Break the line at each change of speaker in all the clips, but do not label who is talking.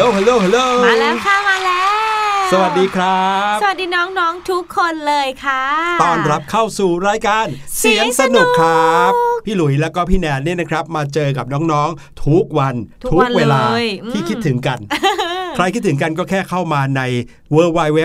โหลฮัลโหลฮัลโหล
มาแล้วค่ะมาแล้ว
สวัสดีครับ
สวัสดีน้องๆทุกคนเลยค่ะ
ต้อนรับเข้าสู่รายการ
เสียงสนุก
สนุกครับพี่หลุยแล้วก็พี่แนนเนี่ยนะครับ มาเจอกับน้องๆทุกวัน
ทุกวัน
เวลา
เลยอืม
ที่คิดถึงกันใค รคิดถึงกันก็แค่เข้ามาใน w w w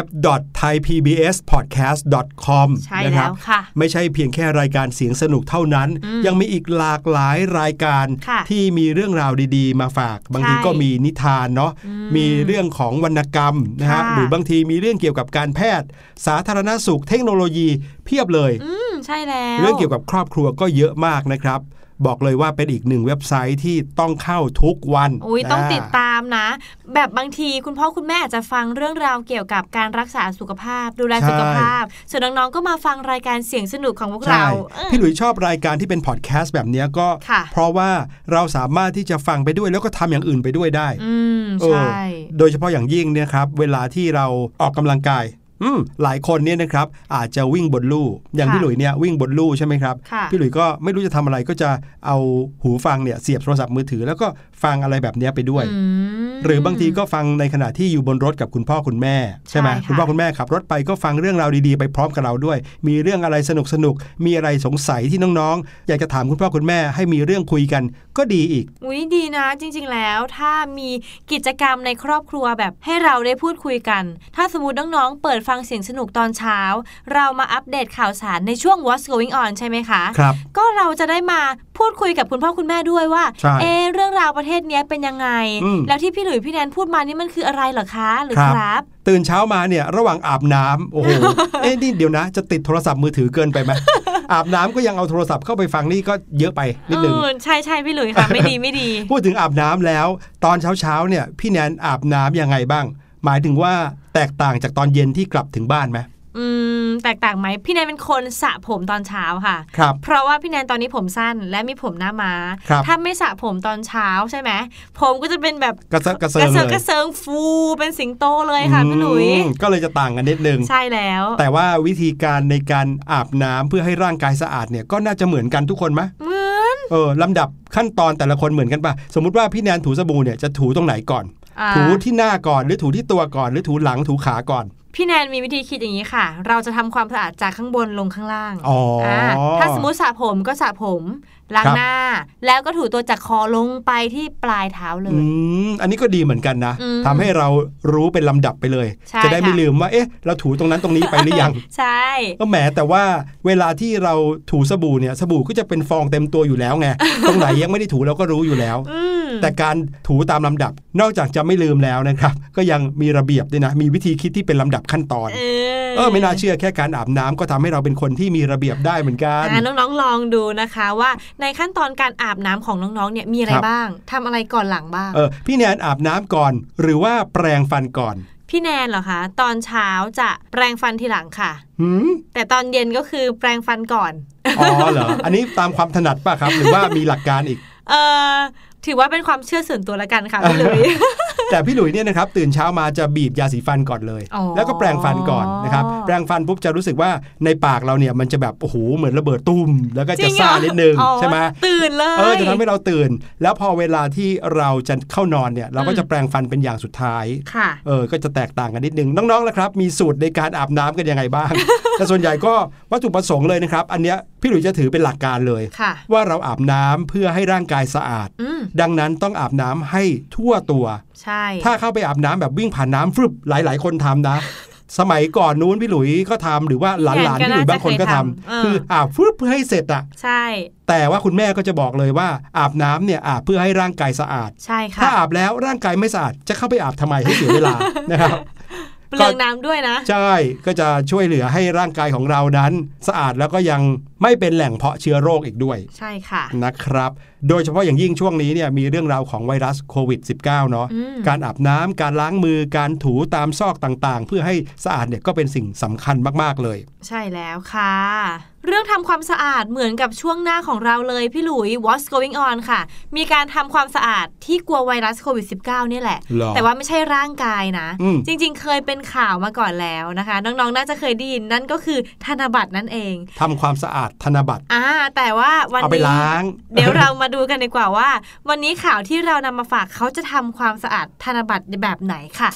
t h a i p b s p o d c a s t c o m
ใช่
นะค
แล้
รับ
วค่ะ
ไม่ใช่เพียงแค่รายการเสียงสนุกเท่านั้น
อืม
ยังมีอีกหลากหลายรายการ
ค่ะ
ที่มีเรื่องราวดีๆ มาฝาก บางที
ใช่
ก็มีนิทานเนาะ
อืม
มีเรื่องของวรรณกรรมนะฮะ
ค่ะ
หรือบางทีมีเรื่องเกี่ยวกับการแพทย์ สาธารณสุขเทคโนโลยีเพียบเลย
อืมใช่แล้ว
เรื่องเกี่ยวกับครอบครัวก็เยอะมากนะครับ บอกเลยว่าเป็นอีกหนึ่งเว็บไซต์ที่ต้องเข้าทุกวัน
อุ้ยต้องาติดตามนะ แบบบางทีคุณพ่อคุณแม่อาจจะฟังเรื่องราวเกี่ยวกับการรักษาสุขภาพ ดูแล
ใช่
สุขภาพ ส่วนน้องๆก็มาฟังรายการเสียงสนุกของพวก
ใช่
เราเออ
พี่หลุยชอบรายการที่เป็นพอดแคสต์แบบเนี้ยก็
ค่ะ
เพราะว่าเราสามารถที่จะฟังไปด้วยแล้วก็ทำอย่างอื่นไปด้วยได้
อืม
เออ
ใช่
โดยเฉพาะอย่างยิ่งเนี่ยครับเวลาที่เราออกกำลังกาย อืมหลายคนเนี่ยนะครับอาจจะวิ่งบนลู่อย่าง
ค่ะ
พี่หลุยเนี่ยวิ่งบนลู่ใช่ไหมครับ
ค่ะ
พี่หลุยก็ไม่รู้จะทำอะไรก็จะเอาหูฟังเนี่ยเสียบโทรศัพท์มือถือ แล้วก็ ฟังอะไรแบบเนี้ยไปด้วย
อืม
หรือบางทีก็ฟังในขณะที่อยู่บนรถกับคุณพ่อคุณแม่ ใช่ไหม
ใช่ค่ะ
คุณพ่อคุณแม่ขับรถไปก็ฟังเรื่องราวดีๆไปพร้อมกับเราด้วย มีเรื่องอะไรสนุกสนุกๆมีอะไรสงสัยที่น้องๆ อยากจะถามคุณพ่อคุณแม่ให้มีเรื่องคุยกัน ก็ดีอีก
อุ้ยดีนะจริง ๆ แล้วถ้ามีกิจกรรมในครอบครัวแบบให้เราได้พูดคุยกัน ถ้าสมมติน้องๆเปิดฟังเสียงสนุกตอนเช้า เรามาอัปเดตข่าวสารในช่วง What's Going On ใช่ไหมคะ
ครับ
ก็เราจะได้มาพูดคุยกับคุณพ่อคุณแม่ด้วยว่า
ใช่
เอะเรื่องราวประเทศเนี้ยเป็นยังไง
อืม
แล้วที่พี่หลุยส์พี่แนนพูดมานี่มันคืออะไรเหรอคะหรือ
ครับ
ครับ
ตื่นเช้ามาเนี่ยระหว่างอาบน้ำโอ้โหเอ๊ะนี่เดี๋ยวนะ จะติดโทรศัพท์มือถือเกินไปไหมอาบน้ำก็ยังเอาโทรศัพท์เข้าไปฟังนี่ก็เยอะไปนิดนึง
เออใช่ใช่พี่หลุยส์ค่ะไม่ดีไม่ดี
พูดถึงอาบน้ำแล้ว ตอนเช้าเช้าๆเนี่ยพี่แนนอาบน้ำยังไงบ้าง หมายถึงว่าแตกต่างจากตอนเย็นที่กลับถึงบ้านไหม
อืมแตกต่างไหมพี่แนนเป็นคนสระผมตอนเช้าค่ะ
ครับ
เพราะว่าพี่แนนตอนนี้ผมสั้นและมีผมหน้าม้า
ครับ
ถ้าไม่สระผมตอนเช้าใช่ไหมผมก็จะเป็นแบบ
กระเซาะกระเซิ
กระ
ง
เซิ
เล
ง
ย
กระเซิงฟูเป็นสิงโตเลยค่ะพี่หลุย
อืมก็เลยจะต่างกันนิดนึง
ใช่แล้ว
แต่ว่าวิธีการในการอาบน้ำเพื่อให้ร่างกายสะอาดเนี่ยก็น่าจะเหมือนกันทุกคนไหม
เหมือน
เออลำดับขั้นตอนแต่ละคนเหมือนกันปะสมมุติว่าพี่แนนถูสบู่เนี่ยจะถูตรงไหนก่อน
อ่า
ถูที่หน้าก่อนหรือถูที่ตัวก่อน หรือถูหลังถูขาก่อน
พี่แนนมีวิธีคิดอย่างนี้ค่ะ เราจะทำความสะอาดจากข้างบนลงข้างล่าง
อ๋ออา
ถ้าสมมติสระผมก็สระผมล้าง
ครับ
หน้า แล้วก็ถูตัวจากคอลงไปที่ปลายเท้าเล
อื
ย
มอันนี้ก็ดีเหมือนกันนะ
อืม
ทำให้เรารู้เป็นลำดับไปเลย
ใช่
จะได้ไม่
ค่ะ
ลืมว่า เอ๊ะ เราถูตรงนั้นตรงนี้ไปหรือยัง
ใช่
ก็แหมแต่ว่าเวลาที่เราถูสบู่เนี่ย สบู่ก็จะเป็นฟองเต็มตัวอยู่แล้วไง ตรงไหนยังไม่ได้ถูเราก็รู้อยู่แล้ว
อืม
แต่การถูตามลำดับ นอกจากจะไม่ลืมแล้วนะครับ ก็ยังมีระเบียบด้วยนะ มีวิธีคิดที่เป็นลำดับขั้นตอน
เอ
เออ ไม่น่าเชื่อแค่การอาบน้ำก็ทำให้เราเป็นคนที่มีระเบียบได้เหมือนกัน
อ่าน้องๆลองดูนะคะว่าในขั้นตอนการอาบน้ำของน้องๆเนี่ยมีอะไร
ครับ
บ้างทำอะไรก่อนหลังบ้าง
เออพี่แนนอาบน้ำก่อน หรือว่าแปรงฟันก่อน
พี่แนนเหรอคะ ตอนเช้าจะแปรงฟันทีหลังค่ะ
หืม
แต่ตอนเย็นก็คือแปรงฟันก่อน
อ๋อเหรอ อันนี้ตามความถนัดป่ะครับ หรือว่ามีหลักการอีก
เออ ถือว่าเป็นความเชื่อส่วนตัวละกันค่ะพี่หลุย
แต่พี่หลุยเนี่ยนะครับตื่นเช้ามาจะบีบยาสีฟันก่อนเลย
อ๋อ
แล้วก็แปรงฟันก่อนนะครับแปรงฟันปุ๊บจะรู้สึกว่าในปากเราเนี่ยมันจะแบบโอ้โหเหมือนระเบิดตุ้ม แล้วก็
จริ
จะ
งเหรอ
ซ่านิดนึง
อ๋อ
ใช่ไหม
ตื่นเลย
เออจะทำให้เราตื่น แล้วพอเวลาที่เราจะเข้านอนเนี่ยเราก็
อืม
จะแปรงฟันเป็นอย่างสุดท้าย
ค่ะ
เออก็จะแตกต่างกันนิดนึงน้องๆนะครับมีสูตรในการอาบน้ำกันยังไงบ้างแต่ส่วนใหญ่ก็วัตถุประสงค์เลยนะครับ อันเนี้ยพี่หลุยจะถือเป็นหลักการเลย
ค่ะ
ว่าเราอาบน้ำเพื่อให้ร่างกายสะอาด
อืม
ดังนั้นต้องอาบน้ำให้ทั่วตัว
ใช่
ถ้าเข้าไปอาบน้ำแบบวิ่งผ่านน้ำฟึบหลาย ๆ คนทำนะ สมัยก่อนนู้นพี่หลุยก็ทำหรือว่าหลานๆพี่หลุยบางคนก็ทำคืออาบฟึบเพื่อให้เสร็จอะ
ใช่
แต่ว่าคุณแม่ก็จะบอกเลยว่าอาบน้ำเนี่ยอาบเพื่อให้ร่างกายสะอาด
ใช่ค่ะ
ถ้าอาบแล้วร่างกายไม่สะอาดจะเข้าไปอาบทำไมให้เสียเวลานะครับ
เปลืองน้ำด้วยนะ
ใช่ก็จะช่วยเหลือให้ร่างกายของเรานั้น สะอาดแล้วก็ยังไม่เป็นแหล่งเพาะเชื้อโรคอีกด้วย
ใช่ค่ะ
นะครับ โดยเฉพาะอย่างยิ่งช่วงนี้เนี่ยมีเรื่องราวของไวรัสโควิด -19 เนาะ
อืม
การอาบน้ำการล้างมือการถูตามซอกต่างๆ เพื่อให้สะอาดเนี่ยก็เป็นสิ่งสำคัญมากๆเลย
ใช่แล้วค่ะ เรื่องทำความสะอาดเหมือนกับช่วงหน้าของเราเลยพี่หลุย What's going on ค่ะ มีการทำความสะอาดที่กลัวไวรัสโควิด -19 เนี่ยแหละ
หรอ
แต่ว่าไม่ใช่ร่างกายนะ
อืม
จริง ๆ เคยเป็นข่าวมาก่อนแล้วนะคะ น้องๆ น่าจะเคยได้ยินนั่นก็คือธนบัตรนั่นเอง
ทำความสะอาดธนบัตร
อ่าแต่ว่าวัน
เอาไป
นี้
ล้าง
เดี๋ยวเรามาดูกันดีกว่าว่า วันนี้ข่าวที่เรานำมาฝากเขาจะทำความสะอาดธนบัตรแบบไห
นค่ะ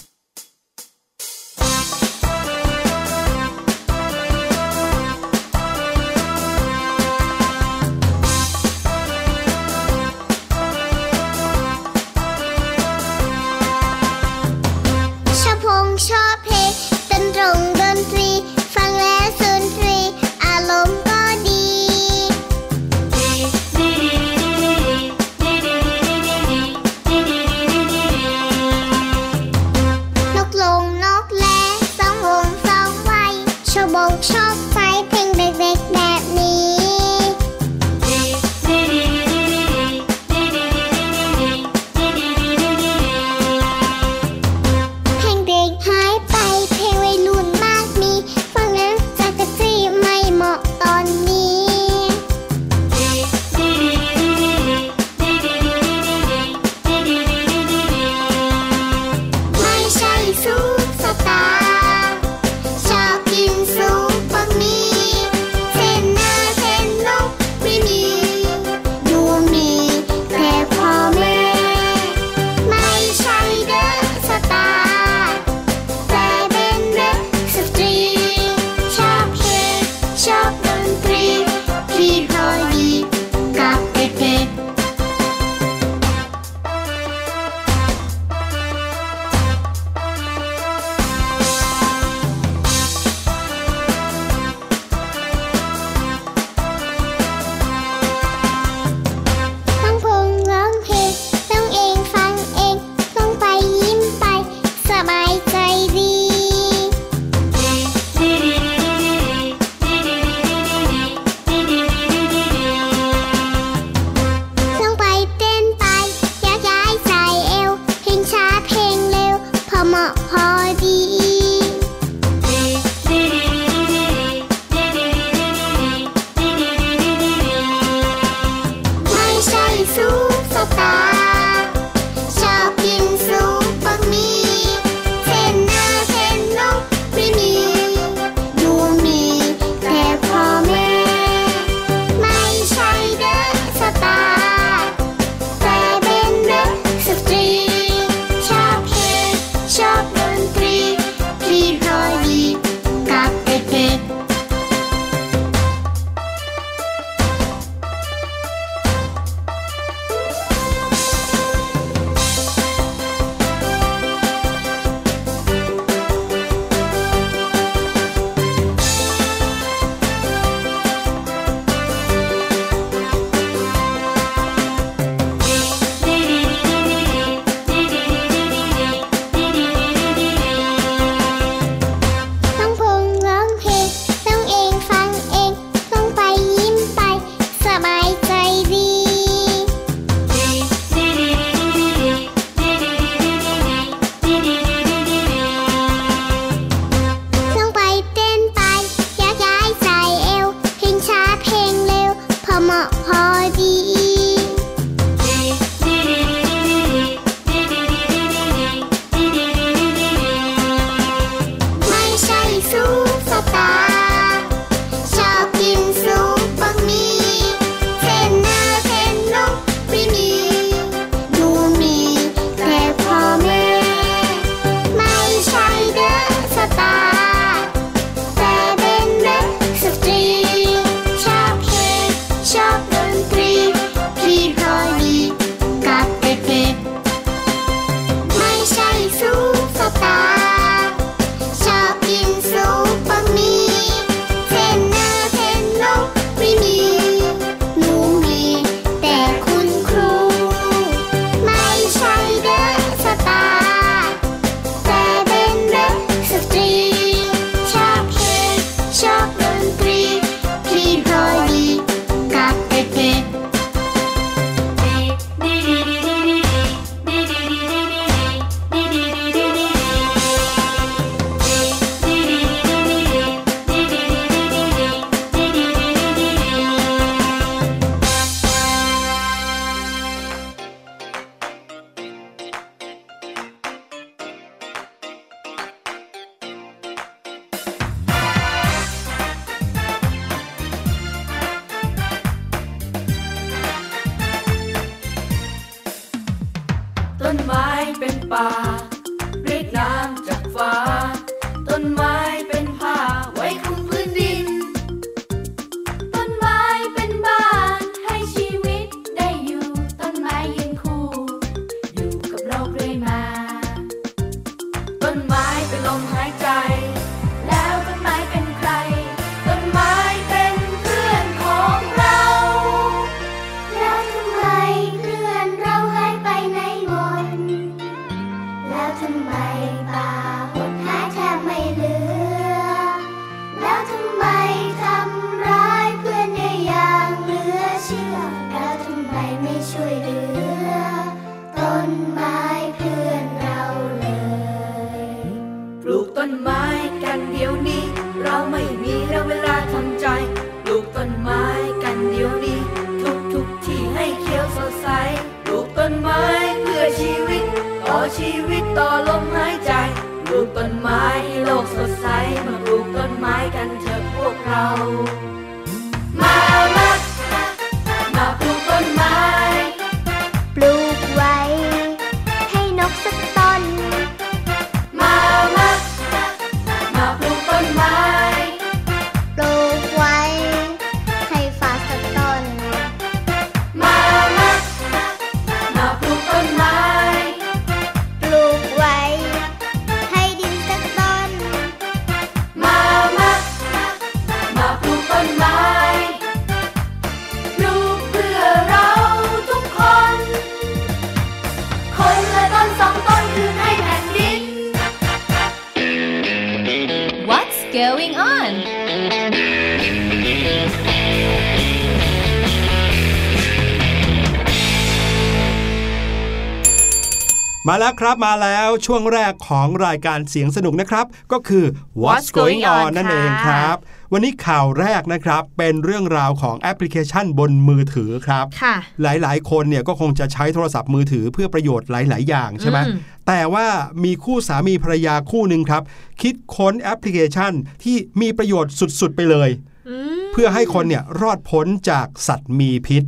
ค
รับมาแล้วช่วงแรกของรายการเสียงสนุกนะครับ ก็คือ What's Going On นั่นเองครับ วันนี้ข่าวแรกนะครับ เป็นเรื่องราวของแอปพลิเคชันบนมือถือครับ
ค่ะ
หลายๆ คนเนี่ยก็คงจะใช้โทรศัพท์มือถือเพื่อประโยชน์หลาย ๆ อย่างใช่ไหม
อืม
แต่ว่ามีคู่สามีภรรยาคู่หนึ่งครับ คิดค้นแอปพลิเคชันที่มีประโยชน์สุด ๆ ไปเลย
อืม
เพื่อให้คนเนี่ยรอดพ้นจากสัตว์มีพิษ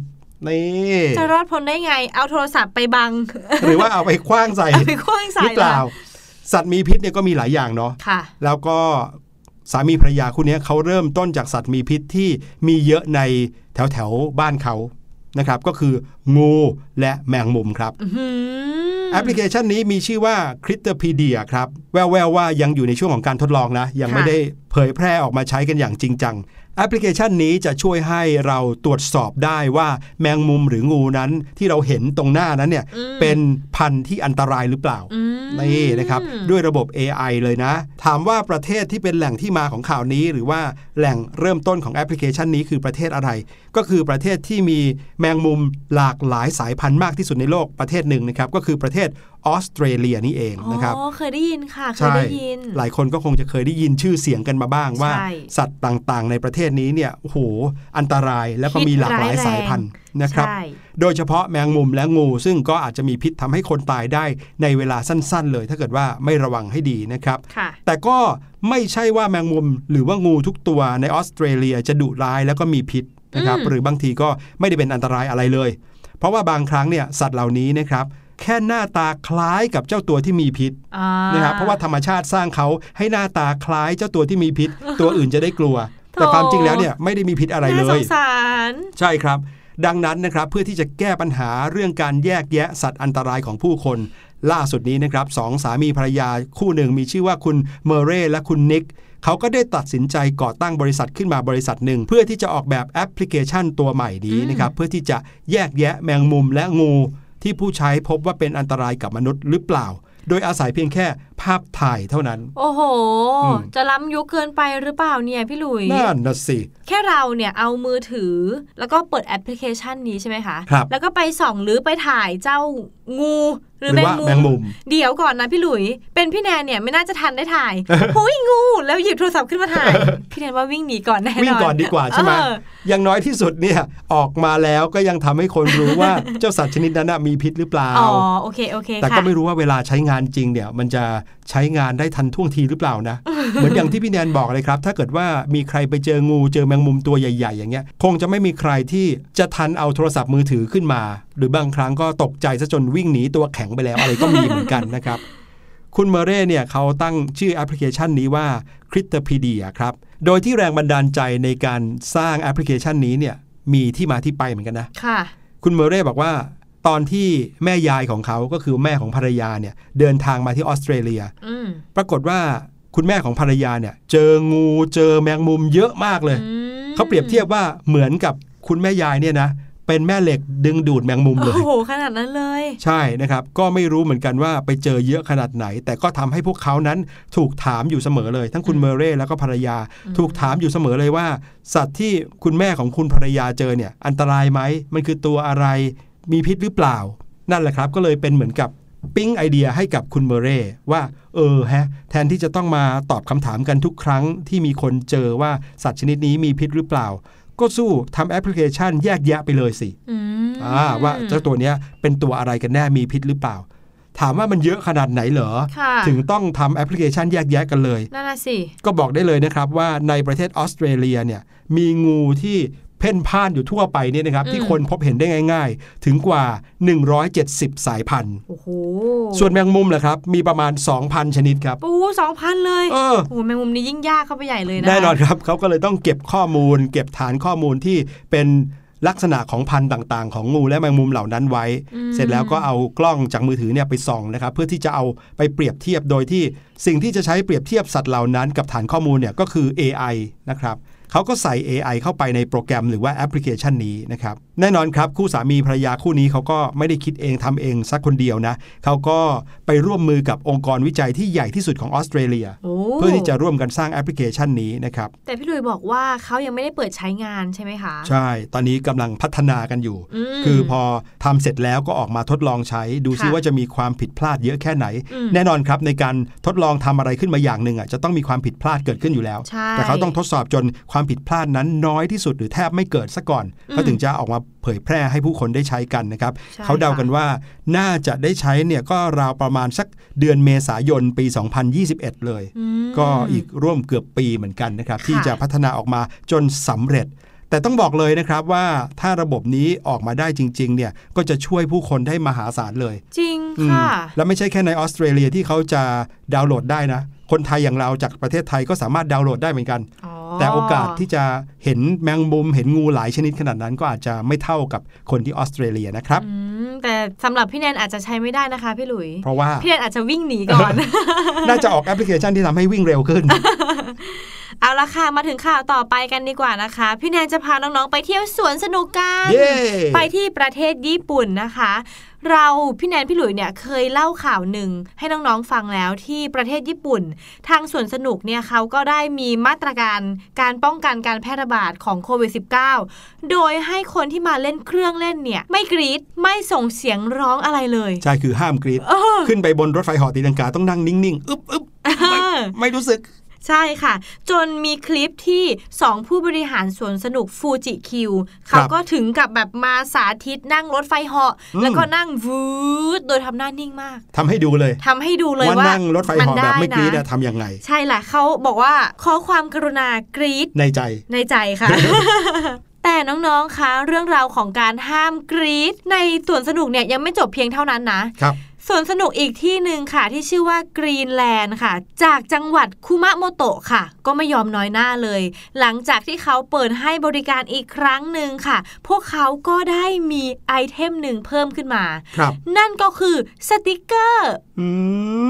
นี่
จะรอดพ้นได้ไง เอาโทรศัพท์ไปบัง
หรือว่าเอาไปคว้างใส่
เอาไปคว้างใส่
หรือเปล่า
หรอ
สัตว์มีพิษเนี่ยก็มีหลายอย่างเนาะ
ค่ะ
แล้วก็สามีภรรยาคู่เนี้ยเขาเริ่มต้นจากสัตว์มีพิษที่มีเยอะในแถวแถวๆบ้านเขานะครับ ก็คืองูและแมงมุมครับ
อื้อหือ
แอปพลิเคชันนี้มีชื่อว่า c r i t e r p e d i a ครับ แววๆว่ายังอยู่ในช่วงของการทดลองนะ ยังไม่ได้เผยแพร่ออกมาใช้กันอย่างจริงจัง แอปพลิเคชันนี้จะช่วยให้เราตรวจสอบได้ว่าแมงมุมหรืองูนั้นที่เราเห็นตรงหน้านั้นเนี่ย
อืม
เป็นพันธุ์ที่อันตรายหรือเปล่า
อืม
นี่นะครับด้วยระบบ AI เลยนะ ถามว่าประเทศที่เป็นแหล่งที่มาของข่าวนี้ หรือว่าแหล่งเริ่มต้นของแอปพลิเคชันนี้คือประเทศอะไร ก็คือประเทศที่มีแมงมุมหลากหลายสายพันธุ์มากที่สุดในโลกประเทศหนึ่งนะครับก็คือประเทศ ออสเตรเลียนี่เองนะครับ
อ๋อเคยได้ยินค่ะเคย
ใช่
ได้ยิน
หลายคนก็คงจะเคยได้ยินชื่อเสียงกันมาบ้างว่า
ใช่
สัตว์ต่างๆ ในประเทศนี้เนี่ยโอ้โหอันตรายแล้วก็มีหลากหลายสายพันธุ์นะครับ
ใช่
โดยเฉพาะแมงมุมและงู ซึ่งก็อาจจะมีพิษทำให้คนตายได้ในเวลาสั้นๆ เลย ถ้าเกิดว่าไม่ระวังให้ดีนะครับ
ค่ะ
แต่ก็ไม่ใช่ว่าแมงมุมหรือว่างูทุกตัวในออสเตรเลียจะดุร้ายแล้วก็มีพิษนะครับ
อืม
หรือบางทีก็ไม่ได้เป็นอันตรายอะไรเลย เพราะว่าบางครั้งเนี่ยสัตว์เหล่านี้นะครับ แค่หน้าตาคล้ายกับเจ้าตัวที่มีพิษ
อ่า
นะครับเพราะว่าธรรมชาติสร้างเขาให้หน้าตาคล้ายเจ้าตัวที่มีพิษ ตัวอื่นจะได้กลัว แต่ความจริงแล้วเนี่ยไม่ได้มีพิษอะไรเล
น่าส
ย
งสาร
ใช่ครับ ดังนั้นนะครับเพื่อที่จะแก้ปัญหาเรื่องการแยกแยะสัตว์อันตรายของผู้คน ล่าสุดนี้นะครับสองสามีภรรยาคู่หนึ่งมีชื่อว่าคุณเมเร่และคุณนิกเขาก็ได้ตัดสินใจก่อตั้งบริษัทขึ้นมาบริษัทหนึ่ง เพื่อที่จะออกแบบแอปพลิเคชันตัวใหม่นี้นะครับเพื่อที่จะแยกแยะแมงมุมและงู ที่ผู้ใช้พบว่าเป็นอันตรายกับมนุษย์หรือเปล่า โดยอาศัยเพียงแค่ภาพถ่ายเท่านั้น
โอ้โห
อืม
จะล้ำยุคเกินไปหรือเปล่าเนี่ยพี่หลุย
นั่นนะสิ
แค่เราเนี่ยเอามือถือ แล้วก็เปิดแอปพลิเคชันนี้ใช่ไหมคะ
ครับ
แล้วก็ไปส่องหรือไปถ่ายเจ้างู หรือ
หรือว่าแมงมุม
เดี๋ยวก่อนนะพี่หลุย เป็นพี่แนนเนี่ยไม่น่าจะทันได้ถ่ายหุยงู แล้วหยิบโทรศัพท์ขึ้นมาถ่าย พี่แนนว่าวิ่งหนีก่อนแน่นอน
วิ่งก่อนดีกว่าใช่ไหม
เออ
อย่างน้อยที่สุดเนี่ยออกมาแล้วก็ยังทำให้คนรู้ว่าเจ้าสัตว์ชนิดนั้นนะมีพิษหรือเปล่า
อ๋อโอเคโอเค
แต่
ค่ะ
ก็ไม่รู้ว่าเวลาใช้งานจริงเนี่ยมันจะใช้งานได้ทันท่วงทีหรือเปล่านะ เหมือนอย่างที่พี่แนนบอกเลยครับ ถ้าเกิดว่ามีใครไปเจองูเจอแมงมุมตัวใหญ่ ๆ อย่างเงี้ย คงจะไม่มีใครที่จะทันเอาโทรศัพท์มือถือขึ้นมาห รือบางครั้งก็ตกใจซะจนวิ่งหนีตัวแข็งไปแล้วอะไรก็มีเหมือนกันนะครับ คุณเมเร่เนี่ยเขาตั้งชื่อแอปพลิเคชันนี้ว่า c r i t e r p e d i a ครับ โดยที่แรงบันดาลใจในการสร้างแอปพลิเคชันนี้เนี่ยมีที่มาที่ไปเหมือนกันนะ
ค่ะ
คุณเมเร่บอกว่า ตอนที่แม่ยายของเขาก็คือแม่ของภรรยาเนี่ยเดินทางมาที่ออสเตรเลีย
อืม
ปรากฏว่าคุณแม่ของภรรยาเนี่ย เจองูเจอแมงมุมเยอะมากเลย
อืม
เขาเปรียบเทียบว่าเหมือนกับคุณแม่ยายเนี่ยนะ เป็นแม่เหล็กดึงดูดแมงมุมเลย
โอ้โห ขนาดนั้นเลย
ใช่นะครับ ก็ไม่รู้เหมือนกันว่าไปเจอเยอะขนาดไหน แต่ก็ทำให้พวกเขานั้นถูกถามอยู่เสมอเลย ทั้งคุณ
อืม
เมเร่แล้วก็ภรรยา
อืม
ถูกถามอยู่เสมอเลยว่า สัตว์ที่คุณแม่ของคุณภรรยาเจอเนี่ย อันตรายไหม มันคือตัวอะไร มีพิษหรือเปล่า นั่นแหละครับ ก็เลยเป็นเหมือนกับปิ้งไอเดียให้กับคุณเมเร่ว่าเออฮะ แทนที่จะต้องมาตอบคำถามกันทุกครั้งที่มีคนเจอว่าสัตว์ชนิดนี้มีพิษหรือเปล่า ก็สู้ทำแอปพลิเคชันแยกแยะไปเลยสิ
อืม
อ่าว่าเจ้าตัวเนี้ยเป็นตัวอะไรกันแน่มีพิษหรือเปล่า ถามว่ามันเยอะขนาดไหนเหรอ
ค่ะ
ถึงต้องทำแอปพลิเคชันแยกแยะกันเลย
นั่นน่ะสิ
ก็บอกได้เลยนะครับว่าในประเทศออสเตรเลียเนี่ยมีงูที่ เพ่นพ่านอยู่ทั่วไปเนี่ยนะครับที่คนพบเห็นได้ง่าย ๆ ถึงกว่า 170 สายพันธุ์
โอ้โห
ส่วนแมงมุมล่ะครับ มีประมาณ 2,000 ชนิดครับ
ปูสองพันเลย
เออ
โอ้โหแมงมุมนี้ยิ่งยากเข้าไปใหญ่เลยนะ
แน่นอนครับเขาก็เลยต้องเก็บข้อมูล เก็บฐานข้อมูลที่เป็นลักษณะของพันธุ์ต่างๆ ของงูและแมงมุมเหล่านั้นไว้
อืม
เสร็จแล้วก็เอากล้องจากมือถือเนี่ยไปส่องนะครับเพื่อที่จะเอาไปเปรียบเทียบโดยที่สิ่งที่จะใช้เปรียบเทียบสัตว์เหล่านั้นกับฐานข้อมูลเนี่ยก็คือ AI นะครับ เขาก็ใส่ AI เข้าไปในโปรแกรมหรือว่าแอปพลิเคชันนี้นะครับ แน่นอนครับคู่สามีภรรยาคู่นี้เขาก็ไม่ได้คิดเองทำเองสักคนเดียวนะเขาก็ไปร่วมมือกับองค์กรวิจัยที่ใหญ่ที่สุดของออสเตรเลีย
โอ้
เพื่อที่จะร่วมกันสร้างแอปพลิเคชันนี้นะครับ
แต่พี่ลุยบอกว่าเขายังไม่ได้เปิดใช้งานใช่ไหมคะ
ใช่ ตอนนี้กำลังพัฒนากันอยู่
ม
คือพอทำเสร็จแล้วก็ออกมาทดลองใช้ ดูซิ
ค่ะ
ว่าจะมีความผิดพลาดเยอะแค่ไหน
อืม
แน่นอนครับในการทดลองทำอะไรขึ้นมาอย่างหนึ่งอะจะต้องมีความผิดพลาดเกิดขึ้นอยู่แล้ว
ใช่
แต่เขาต้องทดสอบจนความผิดพลาดนั้นน้อยที่สุดหรือแทบไม่เกิดซะก่อน
อืม
เขาถึงจะออกมาเผยแพร่ให้ผู้คนได้ใช้กันนะครับ
ใช่
เขาเดากันว่าน่าจะได้ใช้เนี่ยก็ราวประมาณสักเดือนเมษายนปี 2021 เลย
อืม
ก็อีกร่วมเกือบปีเหมือนกันนะครับ ที่
ค่ะ
จะพัฒนาออกมาจนสำเร็จ แต่ต้องบอกเลยนะครับว่าถ้าระบบนี้ออกมาได้จริงๆเนี่ยก็จะช่วยผู้คนได้มหาศาลเลย
จริง
อืม
ค่ะ
แล้วไม่ใช่แค่ในออสเตรเลียที่เขาจะดาวน์โหลดได้นะคนไทยอย่างเราจากประเทศไทยก็สามารถดาวน์โหลดได้เหมือนกัน
อ๋อ
แต่โอกาสที่จะเห็นแมงมุมเห็นงูหลายชนิดขนาดนั้นก็อาจจะไม่เท่ากับคนที่ออสเตรเลียนะครับ
อืมแต่สำหรับพี่แนนอาจจะใช้ไม่ได้นะคะพี่หลุย
เพราะว่า
พี่แนนอาจจะวิ่งหนีก่อน
น่าจะออกแอปพลิเคชันที่ทำให้วิ่งเร็วขึ้น
เอาละค่ะ มาถึงข่าวต่อไปกันดีกว่านะคะ พี่แนนจะพาน้องๆไปเที่ยวสวนสนุกกัน
เย้
ไปที่ประเทศญี่ปุ่นนะคะ เราพี่แนนพี่หลุยเนี่ยเคยเล่าข่าวหนึ่งให้น้องๆฟังแล้วที่ประเทศญี่ปุ่น ทางสวนสนุกเนี่ยเขาก็ได้มีมาตรการการป้องกันการแพร่ระบาดของโควิด -19 โดยให้คนที่มาเล่นเครื่องเล่นเนี่ยไม่กรีดไม่ส่งเสียงร้องอะไรเลย
ใช่คือห้ามกรีด
เออ
ขึ้นไปบนรถไฟเหอตีลังกาต้องนั่งนิ่งๆ อึ๊บอึ๊บไม่ไม่รู้สึก
ใช่ค่ะ จนมีคลิปที่สองผู้บริหารสวนสนุกฟูจิคิวเขาก็ถึงกับแบบมาสาธิตนั่งรถไฟเหาะ
อืม
แล้วก็นั่งวืดโดยทำหน้านิ่งมาก
ทำให้ดูเลย
ทำให้ดูเลย
ว่า
ว่า
นั่งรถไฟเหอแบบไม่กรีด
น
อะทำยังไง
ใช่แหละเขาบอกว่าขอความกรุณากรีด
ในใจ
ในใจค่ะแต่น้องๆ คะ เรื่องราวของการห้ามกรีดในสวนสนุกเนี่ยยังไม่จบเพียงเท่านั้นนะ
ครับ
สวนสนุกอีกที่หนึ่งค่ะที่ชื่อว่ากรีนแลนด์ค่ะ จากจังหวัดคุมะโมโตะค่ะ ก็ไม่ยอมน้อยหน้าเลย หลังจากที่เขาเปิดให้บริการอีกครั้งหนึ่งค่ะ พวกเขาก็ได้มี item หนึ่งเพิ่มขึ้นมา
ครับ
นั่นก็คือสติกเกอร์
อื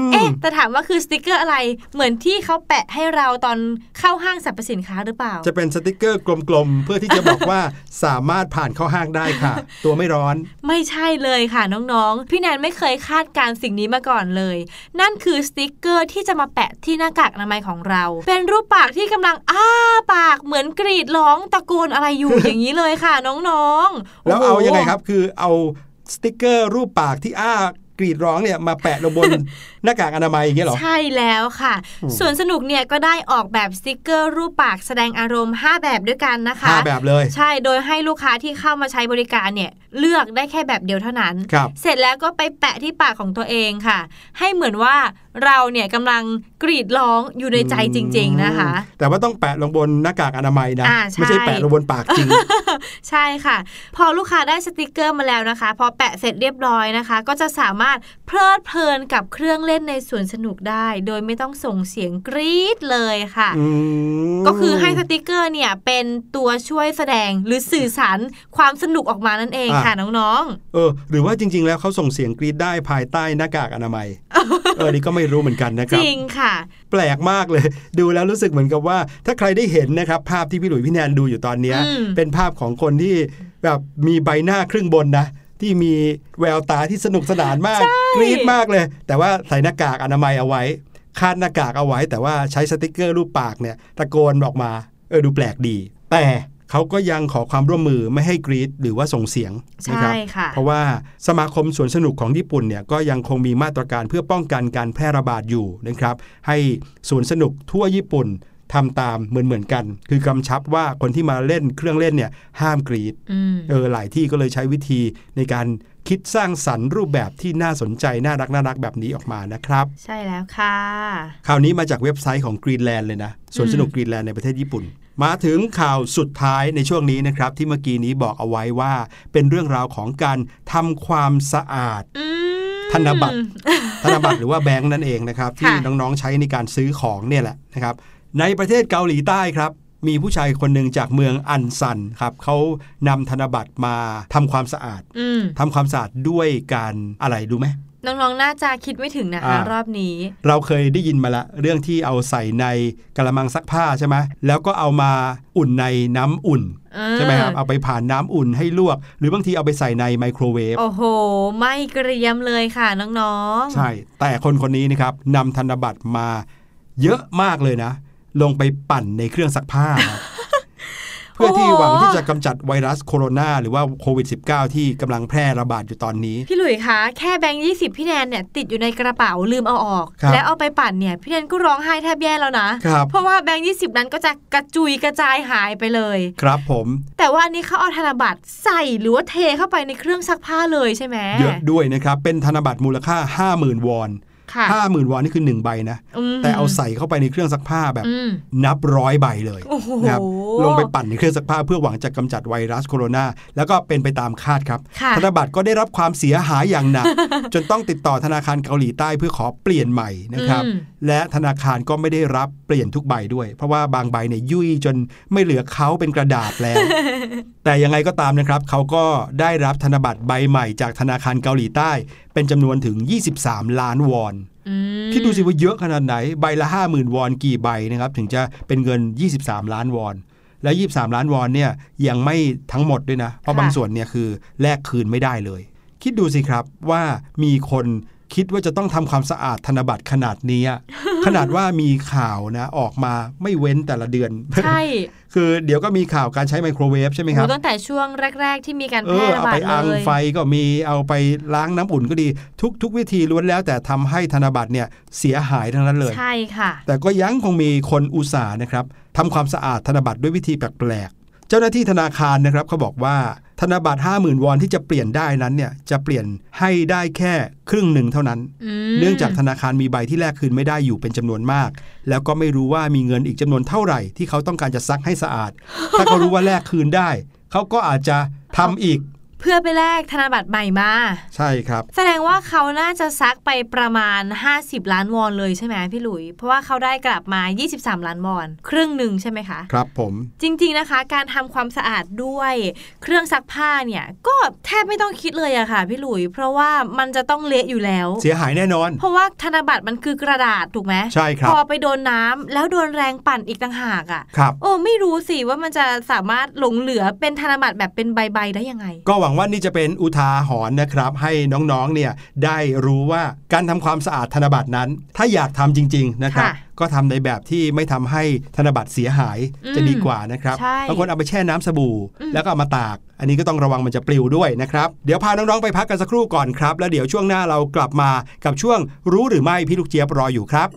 ม
เอ๊ะแต่ถามว่าคือสติกเกอร์อะไรเหมือนที่เขาแปะให้เราตอนเข้าห้างสรรพสินค้าหรือเปล่า
จะเป็นสติกเกอร์กลมๆ เพื่อที่จะบอกว่าสามารถผ่านเข้าห้างได้ค่ะ ตัวไม่ร้อน
ไม่ใช่เลยค่ะน้องๆ พี่แนนไม่เคยคาดการณ์สิ่งนี้มาก่อนเลย นั่นคือสติกเกอร์ที่จะมาแปะที่หน้ากากอนามัยของเรา เป็นรูปปากที่กำลังอ้าปากเหมือนกรีดร้องตะโกนอะไรอยู่อย่างนี้เลยค่ะน้องๆ
แล้ว
โโห
เอายังไงครับคือเอาสติกเกอร์รูปปากที่อ้ากรีดร้องเนี่ยมาแปะลงบน หน้ากากอนามัยอย่างเงี้ยเหรอ
ใช่แล้วค่ะ
อืม
ส่วนสนุกเนี่ยก็ได้ออกแบบสติกเกอร์รูปปากแสดงอารมณ์ 5 แบบด้วยกันนะคะ
ห้าแบบเลย
ใช่โดยให้ลูกค้าที่เข้ามาใช้บริการเนี่ยเลือกได้แค่แบบเดียวเท่านั้น
ครับ
เสร็จแล้วก็ไปแปะที่ปากของตัวเองค่ะ ให้เหมือนว่าเราเนี่ยกำลังกรีดร้องอยู่ในใจจริง ๆนะคะ
แต่ว่าต้องแปะลงบนหน้ากากอนามัยนะ
อ่าใช่
ไม่ใช่แปะลงบนปากจริง
ใช่ค่ะ พอลูกค้าได้สติกเกอร์มาแล้วนะคะ พอแปะเสร็จเรียบร้อยนะคะ ก็จะสามารถเพลิดเพลินกับเครื่องเล่นล่นในสวนสนุกได้ โดยไม่ต้องส่งเสียงกรี๊ดเลยค่ะ
อืม
ก็คือให้สติกเกอร์เนี่ยเป็นตัวช่วยแสดงหรือสื่อสารความสนุกออกมานั่นเองค่ะน้อง
เออ หรือว่าจริง ๆ แล้วเขาส่งเสียงกรีดได้ภายใต้หน้ากากอนามัย เออนี่ก็ไม่รู้เหมือนกันนะ
ๆ
ค
จ
รับ
ริงค่ะ
แปลกมากเลย ดูแล้วรู้สึกเหมือนกับว่า ถ้าใครได้เห็นนะครับ ภาพที่พี่หลุยพี่แนนดูอยู่ตอนเนี้ย
อืม
เป็นภาพของคนที่แบบมีใบหน้าครึ่งบนนะ ที่มีแววตาที่สนุกสนานมากกรี๊ดมากเลย แต่ว่าใส่หน้ากากอนามัยเอาไว้คาดหน้ากากเอาไว้ แต่ว่าใช้สติกเกอร์รูปปากเนี่ยตะโกนออกมาเออดูแปลกดี แต่เขาก็ยังขอความร่วมมือไม่ให้กรี๊ดหรือว่าส่งเสียงนะครั
ใช่ค่ะ
เพราะว่าสมาคมสวนสนุกของญี่ปุ่นเนี่ยก็ยังคงมีมาตรการเพื่อป้องกันการแพร่ระบาดอยู่นะครับ ให้สวนสนุกทั่วญี่ปุ่น ทำตามเหมือนเหมือนๆกัน คือกำชับว่าคนที่มาเล่นเครื่องเล่นเนี่ยห้ามกรี๊ด
อืม
เออหลายที่ก็เลยใช้วิธีในการคิดสร้างสรรค์รูปแบบที่น่าสนใจ น่ารักน่ารักแบบนี้ออกมานะครับ
ใช่แล้วค่ะ
ข่าวนี้มาจากเว็บไซต์ของกรีนแลนด์เลยนะสวนสนุกกรีนแลนด์ในประเทศญี่ปุ่น มาถึงข่าวสุดท้ายในช่วงนี้นะครับ ที่เมื่อกี้นี้บอกเอาไว้ว่า เป็นเรื่องราวของการทำความสะอาด
อืม
ธนบัตรธนบัตรหรือว่าแบงค์นั่นเองนะครับ ที่
ค่ะ
น้องๆใช้ในการซื้อของเนี่ยแหละนะครับ ในประเทศเกาหลีใต้ครับ มีผู้ชายคนหนึ่งจากเมืองอันซันครับเขานำธนบัตรมาทำความสะอาด
อืม
ทำความสะอาดด้วยการอะไรดูไหม
น้องๆ น่าจะคิดไม่ถึงนะคะ
อ่าร
รอบนี้
เราเคยได้ยินมาละเรื่องที่เอาใส่ในกระมังซักผ้าใช่ไหมแล้วก็เอามาอุ่นในน้ำอุ่น
เออ
ใช่ไหมครับเอาไปผ่านน้ำอุ่นให้ลวก หรือบางทีเอาไปใส่ในไมโครเวฟ
โอ้โห ไม่เกรียมเลยค่ะน้องๆ
ใช่ แต่คนคนนี้นะครับนำธนบัตรมาเยอะมากเลยนะ ลงไปปั่นในเครื่องซักผ้าครับเพื่อที่
โอ้โห
หวังที่จะกำจัดไวรัสโคโรนาหรือว่าโควิด -19 ที่กำลังแพร่ระบาดอยู่ตอนนี้
พี่หลุยคะ แค่แบงค์ยี่สิบพี่แนนเนี่ยติดอยู่ในกระเป๋าลืมเอาออก
ครับ
แล้วเอาไปปั่นเนี่ยพี่แนนก็ร้องไห้แทบแย่แล้วนะ
ครับ
เพราะว่าแบงค์ยี่สิบนั้นก็จะกระจุยกระจายหายไปเลย
ครับผม
แต่ว่าอันนี้เขาเอาธนบัตรใส่หรือว่าเทเข้าไปในเครื่องซักผ้าเลยใช่ไหม
เยอะด้วยนะครับเป็นธนบัตรมูลค่า 50,000 วอน
ค่ะ
50,000วอนนี่คือ1ใบนะ
ม
แต่เอาใส่เข้าไปในเครื่องซักผ้าแบบ
อืม
นับร้อยใบเลย
โอ้โห
นะครับลงไปปั่นในเครื่องซักผ้าเพื่อหวังจะกำจัดไวรัสโคโรนา แล้วก็เป็นไปตามคาดครับ
ค่ะ
ธนบัตรก็ได้รับความเสียหายอย่างหนัก จนต้องติดต่อธนาคารเกาหลีใต้เพื่อขอเปลี่ยนใหม่นะครับ
อืม
และธนาคารก็ไม่ได้รับเปลี่ยนทุกใบด้วย เพราะว่าบางใบเนี่ยยุ่ยจนไม่เหลือเขาเป็นกระดาษแล้ว แต่ยังไงก็ตามนะครับ เขาก็ได้รับธนบัตรใบใหม่จากธนาคารเกาหลีใต้ เป็นจำนวนถึง 23 ล้านวอน
อืม
คิดดูสิว่าเยอะขนาดไหน ใบละ 50,000 วอนกี่ใบนะครับ ถึงจะเป็นเงิน 23 ล้านวอน และ 23 ล้านวอนเนี่ยยังไม่ทั้งหมดด้วยนะ เพราะ
ค่ะ
บางส่วนเนี่ยคือแลกคืนไม่ได้เลย คิดดูสิครับว่ามีคน คิดว่าจะต้องทำความสะอาดธนบัตรขนาดนี้ ขนาดว่ามีข่าวนะออกมาไม่เว้นแต่ละเดือน
ใช่
คือเดี๋ยวก็มีข่าวการใช้ไมโครเวฟใช่ไหมค
โห
รับ
ตั้งแต่ช่วงแรก ๆ ที่มีการ
เอ
แพร่
อ
ระ
เอา
บา
ไป
ด
อัง
เลย
ไฟก็มีเอาไปล้างน้ำอุ่นก็ดี ทุกทุกวิธีล้วนแล้ว แต่ทำให้ธนบัตรเนี่ยเสียหายทั้งนั้นเลย
ใช่ค่ะ
แต่ก็ยังคงมีคนอุตส่าห์นะครับทำความสะอาดธนบัตรด้วยวิธีแปลกๆ เจ้าหน้าที่ธนาคารนะครับเขาบอกว่าธนบัตร50,000 วอนที่จะเปลี่ยนได้นั้นเนี่ยจะเปลี่ยนให้ได้แค่ครึ่งหนึ่งเท่านั้น
อืม
เนื่องจากธนาคารมีใบที่แลกคืนไม่ได้อยู่เป็นจำนวนมาก แล้วก็ไม่รู้ว่ามีเงินอีกจำนวนเท่าไหร่ ที่เขาต้องการจะซักให้สะอาด ถ้าเขารู้ว่าแลกคืนได้ เขาก็อาจจะทำอีก
เพื่อไปแลกธนบัตรใหม่มา
ใช่ครับ
แสดงว่าเขาน่าจะซักไปประมาณ 50 ล้านวอนเลยใช่ไหมพี่หลุย เพราะว่าเขาได้กลับมา 23 ล้านวอน ครึ่งหนึ่งใช่ไหมคะ
ครับผม
จริง ๆนะคะ การทำความสะอาดด้วยเครื่องซักผ้าเนี่ยก็แทบไม่ต้องคิดเลยอะค่ะพี่หลุย เพราะว่ามันจะต้องเละอยู่แล้ว
เสียหายแน่นอน
เพราะว่าธนบัตรมันคือกระดาษถูกไหม
ใช่ครั
พ
บ
อไปโดนน้ำแล้วโดนแรงปั่นอีกต่างหากอะ
ครับ
โอ้ไม่รู้สิว่ามันจะสามารถหลงเหลือเป็นธนบัตรแบบเป็นใบๆได้ยังไง
ก็หวังว่านี่จะเป็นอุทาหรณ์นะครับ ให้น้องๆเนี่ยได้รู้ว่าการทำความสะอาดธนบัตรนั้น ถ้าอยากทำจริง ๆ นะครับ
ค่ะ
ก็ทำในแบบที่ไม่ทำให้ธนบัตรเสียหาย
อืม
จะดีกว่านะครับ
ใช่
บางคนเอาไปแช่น้ำสบู่
อืม
แล้วก็เอามาตาก อันนี้ก็ต้องระวังมันจะปลิวด้วยนะครับ เดี๋ยวพาน้องๆไปพักกันสักครู่ก่อนครับ แล้วเดี๋ยวช่วงหน้าเรากลับมากับช่วงรู้หรือไม่พี่ลูกเจี๊ยบรออยู่ครับ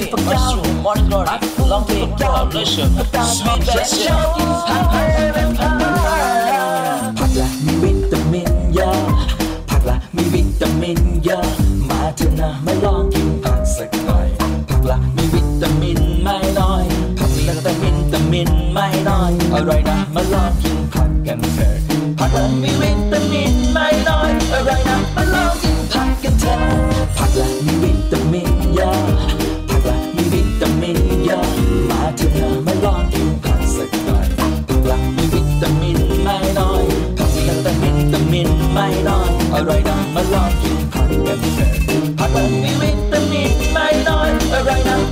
it, rush you, morning glory, long day, revolution, sweet version. ผักละมีวิตามินเยอะผักละมีวิตามินเยอะมาเถอะนะมาลองกินผักสักหน่อยผักละมีวิตามินไม่น้อยผักมีวิตามินตามินไม่น้อยอร่อยนะมาลองกินผักกันเถอะผักละมีวิต everywhere. How can we wait the meet my Lord? Right now,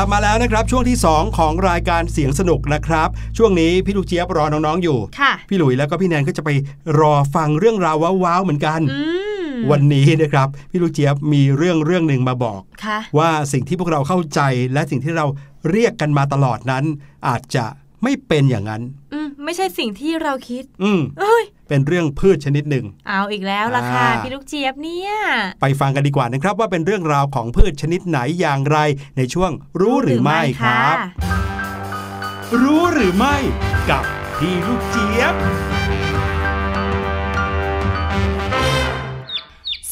ลั
บ
มาแล้วนะครับช่วงที่ 2 ของรายการเสียงสนุกนะครับ ช่วงนี้พี่ลูกเจี๊ยบรอน้องๆอยู่
ค่ะ
พี่หลุยแล้วก็พี่แนนก็จะไปรอฟังเรื่องราวว้าวๆเหมือนกัน
อืม
วันนี้นะครับพี่ลูกเจี๊ยบมีเรื่องเรื่องหนึ่งมาบอก
ค่ะ
ว่าสิ่งที่พวกเราเข้าใจและสิ่งที่เราเรียกกันมาตลอดนั้น อาจจะไม่เป็นอย่างนั้น
อืมไม่ใช่สิ่งที่เราคิด
อืม
เอ้ย
เป็นเรื่องพืชชนิดหนึ่ง
เอาอีกแล้วล่ะค่ะ
อ่า
พี่ลูกเจี๊ยบเนี่ย
ไปฟังกันดีกว่านะครับว่าเป็นเรื่องราวของพืชชนิดไหนอย่างไร ในช่วงรู้หรือไม่ครับ รู้หรือไม่กับพี่ลูกเจี๊ยบ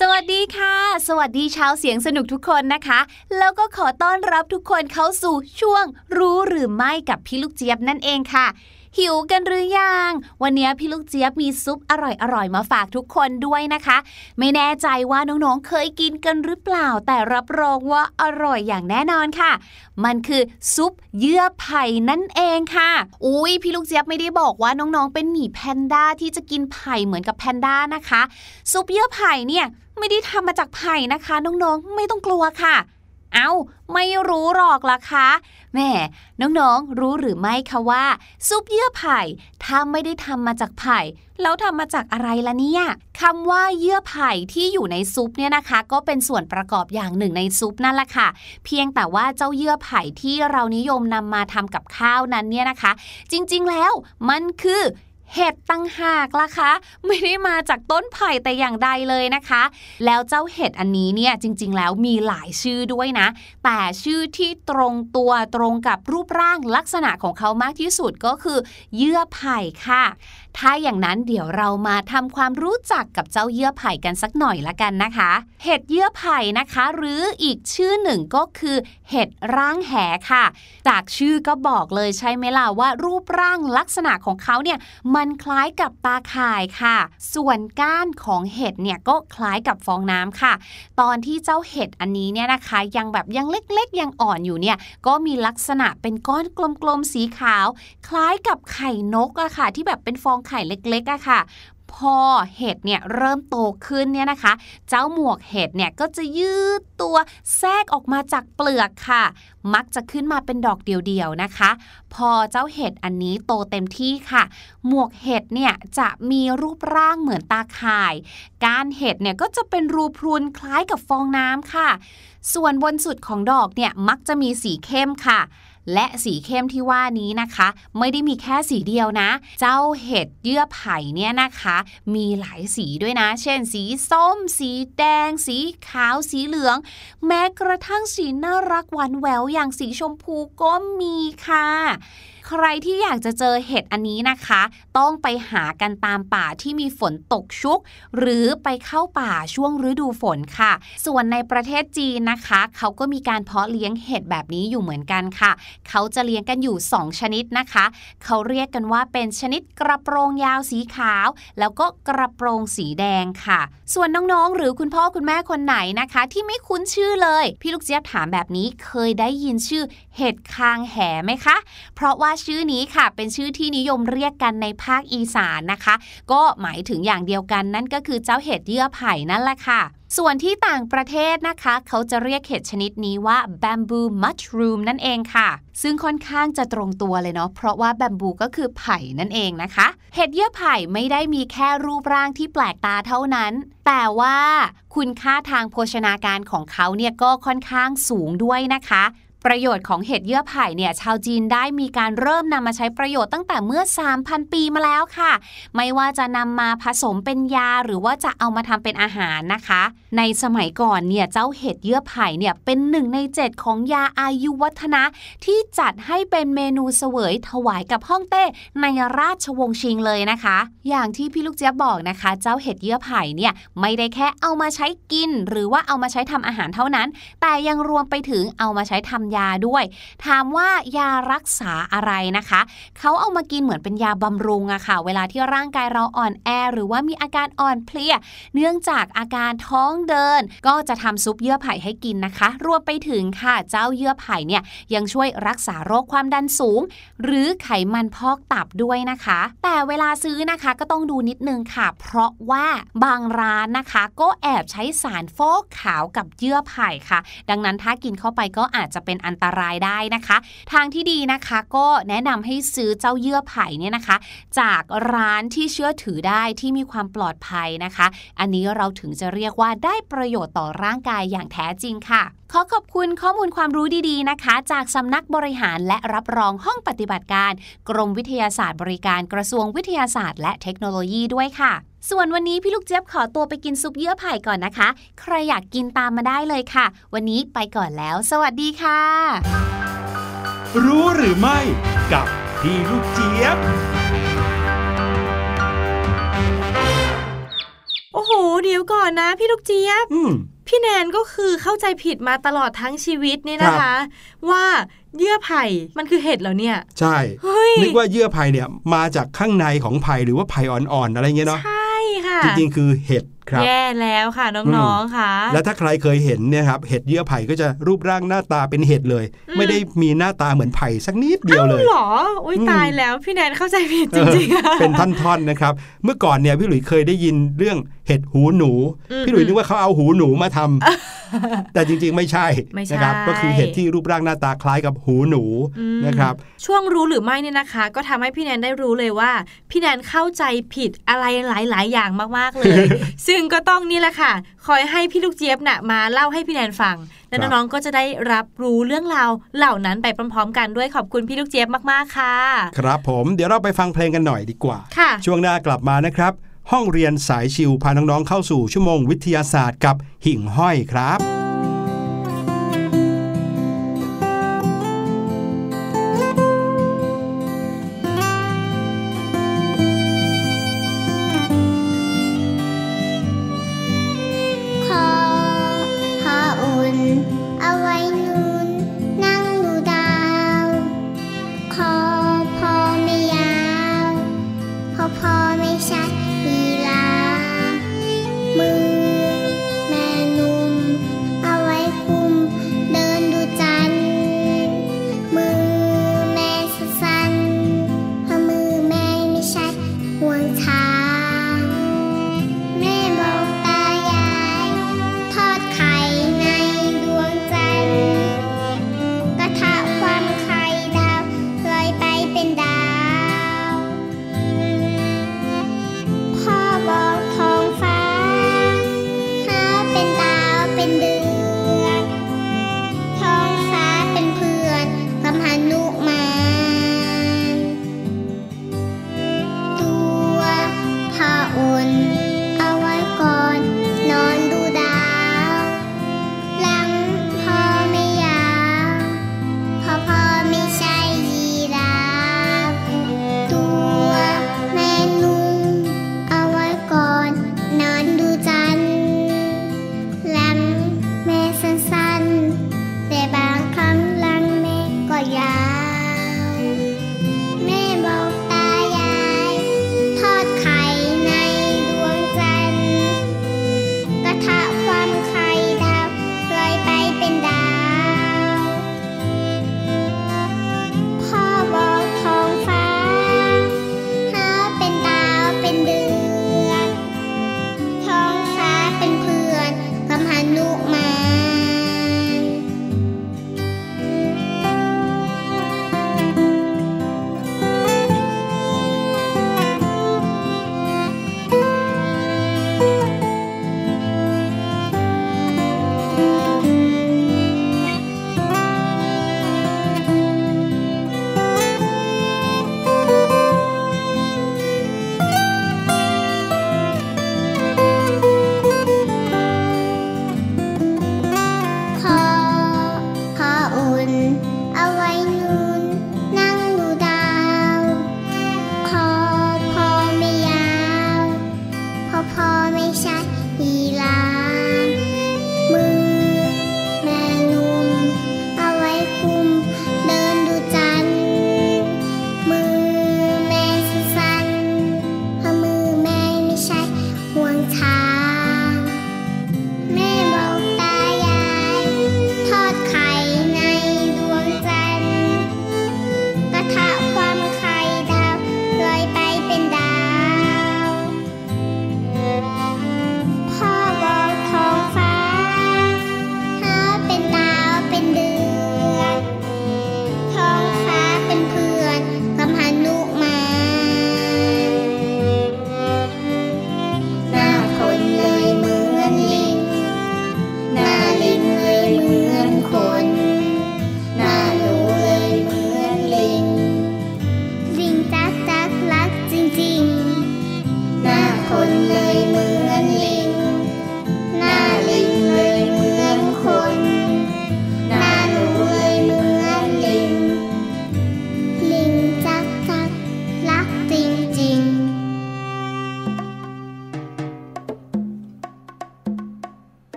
สวัสดีค่ะ สวัสดีชาวเสียงสนุกทุกคนนะคะ แล้วก็ขอต้อนรับทุกคนเข้าสู่ช่วงรู้หรือไม่กับพี่ลูกเจี๊ยบนั่นเองค่ะ หิวกันหรือยัง วันนี้พี่ลูกเจี๊ยบมีซุปอร่อยๆ มาฝากทุกคนด้วยนะคะ ไม่แน่ใจว่าน้องๆ เคยกินกันหรือเปล่า แต่รับรองว่าอร่อยอย่างแน่นอนค่ะ มันคือซุปเยื่อไผ่นั่นเองค่ะ อุ้ยพี่ลูกเจี๊ยบไม่ได้บอกว่าน้องๆ เป็นหมีแพนด้าที่จะกินไผ่เหมือนกับแพนด้านะคะ ซุปเยื่อไผ่เนี่ยไม่ได้ทำมาจากไผ่นะคะ น้องๆ ไม่ต้องกลัวค่ะ เอาไม่รู้หรอกล่ะคะแม่น้องๆ รู้หรือไม่คะว่า ซุปเยื่อไผ่ถ้าไม่ได้ทำมาจากไผ่แล้วทำมาจากอะไรล่ะเนี่ยคำว่าเยื่อไผ่ที่อยู่ในซุปเนี่ยนะคะ ก็เป็นส่วนประกอบอย่างหนึ่งในซุปนั่นแหละค่ะ เพียงแต่ว่าเจ้าเยื่อไผ่ที่เรานิยมนำมาทำกับข้าวนั้นเนี่ยนะคะ จริงๆแล้วมันคือ เห็ดตั้งหากล่ะคะ ไม่ได้มาจากต้นไผ่แต่อย่างใดเลยนะคะ แล้วเจ้าเห็ดอันนี้เนี่ยจริง ๆ แล้วมีหลายชื่อด้วยนะ แต่ชื่อที่ตรงตัวตรงกับรูปร่างลักษณะของเขามากที่สุดก็คือ เยื่อไผ่ค่ะ ถ้าอย่างนั้นเดี๋ยวเรามาทำความรู้จักกับเจ้าเยื่อไผ่กันสักหน่อยละกันนะคะ เห็ดเยื่อไผ่นะคะ หรืออีกชื่อหนึ่งก็คือ เห็ดร่างแหค่ะ จากชื่อก็บอกเลยใช่ไหมล่ะว่ารูปร่างลักษณะของเขาเนี่ยมันคล้ายกับตาข่ายค่ะ ส่วนก้านของเห็ดเนี่ยก็คล้ายกับฟองน้ำค่ะ ตอนที่เจ้าเห็ดอันนี้เนี่ยนะคะ ยังแบบยังเล็กๆ ยังอ่อนอยู่เนี่ยก็มีลักษณะเป็นก้อนกลมๆสีขาว คล้ายกับไข่นกอะค่ะ ที่แบบเป็นฟองไข่เล็กๆอะค่ะพอเห็ดเนี่ยเริ่มโตขึ้นเนี่ยนะคะ เจ้าหมวกเห็ดเนี่ยก็จะยืดตัวแทรกออกมาจากเปลือกค่ะ มักจะขึ้นมาเป็นดอกเดียวๆนะคะ พอเจ้าเห็ดอันนี้โตเต็มที่ค่ะ หมวกเห็ดเนี่ยจะมีรูปร่างเหมือนตาข่าย กานเห็ดเนี่ยก็จะเป็นรูพรุนคล้ายกับฟองน้ำค่ะ ส่วนบนสุดของดอกเนี่ยมักจะมีสีเข้มค่ะ และสีเข้มที่ว่านี้นะคะ ไม่ได้มีแค่สีเดียวนะ เจ้าเห็ดเยื่อไผ่เนี่ยนะคะ มีหลายสีด้วยนะ เช่น สีส้ม สีแดง สีขาวสีเหลือง แม้กระทั่งสีน่ารักหวานแหววอย่างสีชมพูก็มีค่ะ ใครที่อยากจะเจอเห็ดอันนี้นะคะ ต้องไปหากันตามป่าที่มีฝนตกชุก หรือไปเข้าป่าช่วงฤดูฝนค่ะ ส่วนในประเทศจีนนะคะ เขาก็มีการเพาะเลี้ยงเห็ดแบบนี้อยู่เหมือนกันค่ะ เขาจะเลี้ยงกันอยู่ 2 ชนิดนะคะ เขาเรียกกันว่าเป็นชนิดกระโปรงยาวสีขาว แล้วก็กระโปรงสีแดงค่ะ ส่วนน้องๆ หรือคุณพ่อคุณแม่คนไหนนะคะ ที่ไม่คุ้นชื่อเลย พี่ลูกเจี๊ยบถามแบบนี้เคยได้ยินชื่อเห็ดคางแหไหมคะ เพราะว่าชื่อนี้ค่ะ เป็นชื่อที่นิยมเรียกกันในภาคอีสานนะคะ ก็หมายถึงอย่างเดียวกันนั่นก็คือเจ้าเห็ดเยื่อไผ่นั่นแหละค่ะส่วนที่ต่างประเทศนะคะ เขาจะเรียกเห็ดชนิดนี้ว่า bamboo mushroom นั่นเองค่ะ ซึ่งค่อนข้างจะตรงตัวเลยเนาะเพราะว่าแบมบูก็คือไผ่นั่นเองนะคะ เห็ดเยื่อไผ่ไม่ได้มีแค่รูปร่างที่แปลกตาเท่านั้น แต่ว่าคุณค่าทางโภชนาการของเขาเนี่ยก็ค่อนข้างสูงด้วยนะคะ ประโยชน์ของเห็ดเยื่อไผ่เนี่ยชาวจีนได้มีการเริ่มนำมาใช้ประโยชน์ตั้งแต่เมื่อ 3,000 ปีมาแล้วค่ะ ไม่ว่าจะนำมาผสมเป็นยาหรือว่าจะเอามาทำเป็นอาหารนะคะ ในสมัยก่อนเนี่ยเจ้าเห็ดเยื่อไผ่เนี่ยเป็นหนึ่งใน 7 ของยาอายุวัฒนะ ที่จัดให้เป็นเมนูเสวยถวายกับฮ่องเต้ในราชวงศ์ชิงเลยนะคะ อย่างที่พี่ลูกเจี๊ยบบอกนะคะ เจ้าเห็ดเยื่อไผ่เนี่ยไม่ได้แค่เอามาใช้กิน หรือว่าเอามาใช้ทำอาหารเท่านั้น แต่ยังรวมไปถึงเอามาใช้ทำยาด้วย ถามว่ายารักษาอะไรนะคะ เขาเอามากินเหมือนเป็นยาบำรุงอะค่ะ เวลาที่ร่างกายเราอ่อนแอ หรือว่ามีอาการอ่อนเพลีย เนื่องจากอาการท้องเดิน ก็จะทำซุปเยื่อไผ่ให้กินนะคะ รวมไปถึงค่ะเจ้าเยื่อไผ่เนี่ยยังช่วยรักษาโรคความดันสูง หรือไขมันพอกตับด้วยนะคะ แต่เวลาซื้อนะคะก็ต้องดูนิดนึงค่ะ เพราะว่าบางร้านนะคะ ก็แอบใช้สารฟอกขาวกับเยื่อไผ่ค่ะ ดังนั้นถ้ากินเข้าไปก็อาจจะเป็นเป็นอันตรายได้นะคะ ทางที่ดีนะคะก็แนะนำให้ซื้อเจ้าเยื่อไผ่เนี่ยนะคะ จากร้านที่เชื่อถือได้ที่มีความปลอดภัยนะคะ อันนี้เราถึงจะเรียกว่าได้ประโยชน์ต่อร่างกายอย่างแท้จริงค่ะ ขอขอบคุณข้อมูลความรู้ดีๆนะคะ จากสำนักบริหารและรับรองห้องปฏิบัติการ กรมวิทยาศาสตร์บริการกระทรวงวิทยาศาสตร์ และเทคโนโลยีด้วยค่ะส่วนวันนี้พี่ลูกเจี๊ยบขอตัวไปกินซุปเยื่อไผ่ก่อนนะคะ ใครอยากกินตามมาได้เลยค่ะ วันนี้ไปก่อนแล้ว สวัสดีค่ะ
รู้หรือไม่ กับพี่ลูกเจี๊ยบ
โอ้โห เดี๋ยวก่อนนะ พี่ลูกเจี๊ยบ
อืม
พี่แนนก็คือเข้าใจผิดมาตลอดทั้งชีวิตเนี่ยนะคะ ว่าเยื่อไผ่มันคือเห็ดเหรอเนี่ย
ใช่
เฮ้ย
นึกว่าเยื่อไผ่เนี่ยมาจากข้างในของไผ่หรือว่าไผ่อ่อนๆอะไรเงี้ยเนาะ
ใช่ ค่ะ
จริงๆ คือเห็ด
แย่แล้วค่ะน้องๆค่ะ
และถ้าใครเคยเห็นเนี่ยครับเห็ดเยื่อไผ่ก็จะรูปร่างหน้าตาเป็นเห็ดเลย
อืม
ไม่ได้มีหน้าตาเหมือนไผ่สักนิดเดียวเลย
หรออุ้ย
อืม
ตายแล้วพี่แนนเข้าใจผิดจริงๆอะ
เป็นท่อนๆนะครับ เมื่อก่อนเนี่ยพี่หลุยเคยได้ยินเรื่องเห็ดหูหนู
อืม
พี่หลุยนึกว่าเขาเอาหูหนูมาทำแต่จริงๆไม่ใช่
ไม่ใช่
นะครับก็คือเห็ดที่รูปร่างหน้าตาคล้ายกับหูหนู
อืม
นะครับ
ช่วงรู้หรือไม่เนี่ยนะคะ ก็ทำให้พี่แนนได้รู้เลยว่า พี่แนนเข้าใจผิดอะไรหลาย ๆ อย่างมากๆเลยซึ่งก็ต้องนี่แหละค่ะ คอยให้พี่ลูกเจี๊ยบน่ะมาเล่าให้พี่แนนฟัง และ
ครับ
น้องๆก็จะได้รับรู้เรื่องราวเหล่านั้นไปพร้อมๆ กันด้วยขอบคุณพี่ลูกเจี๊ยบมากๆค่ะ
ครับผมเดี๋ยวเราไปฟังเพลงกันหน่อยดีกว่า
ค่ะ
ช่วงหน้ากลับมานะครับ ห้องเรียนสายชิวพาน้องๆเข้าสู่ชั่วโมงวิทยาศาสตร์กับหิ่งห้อยครับ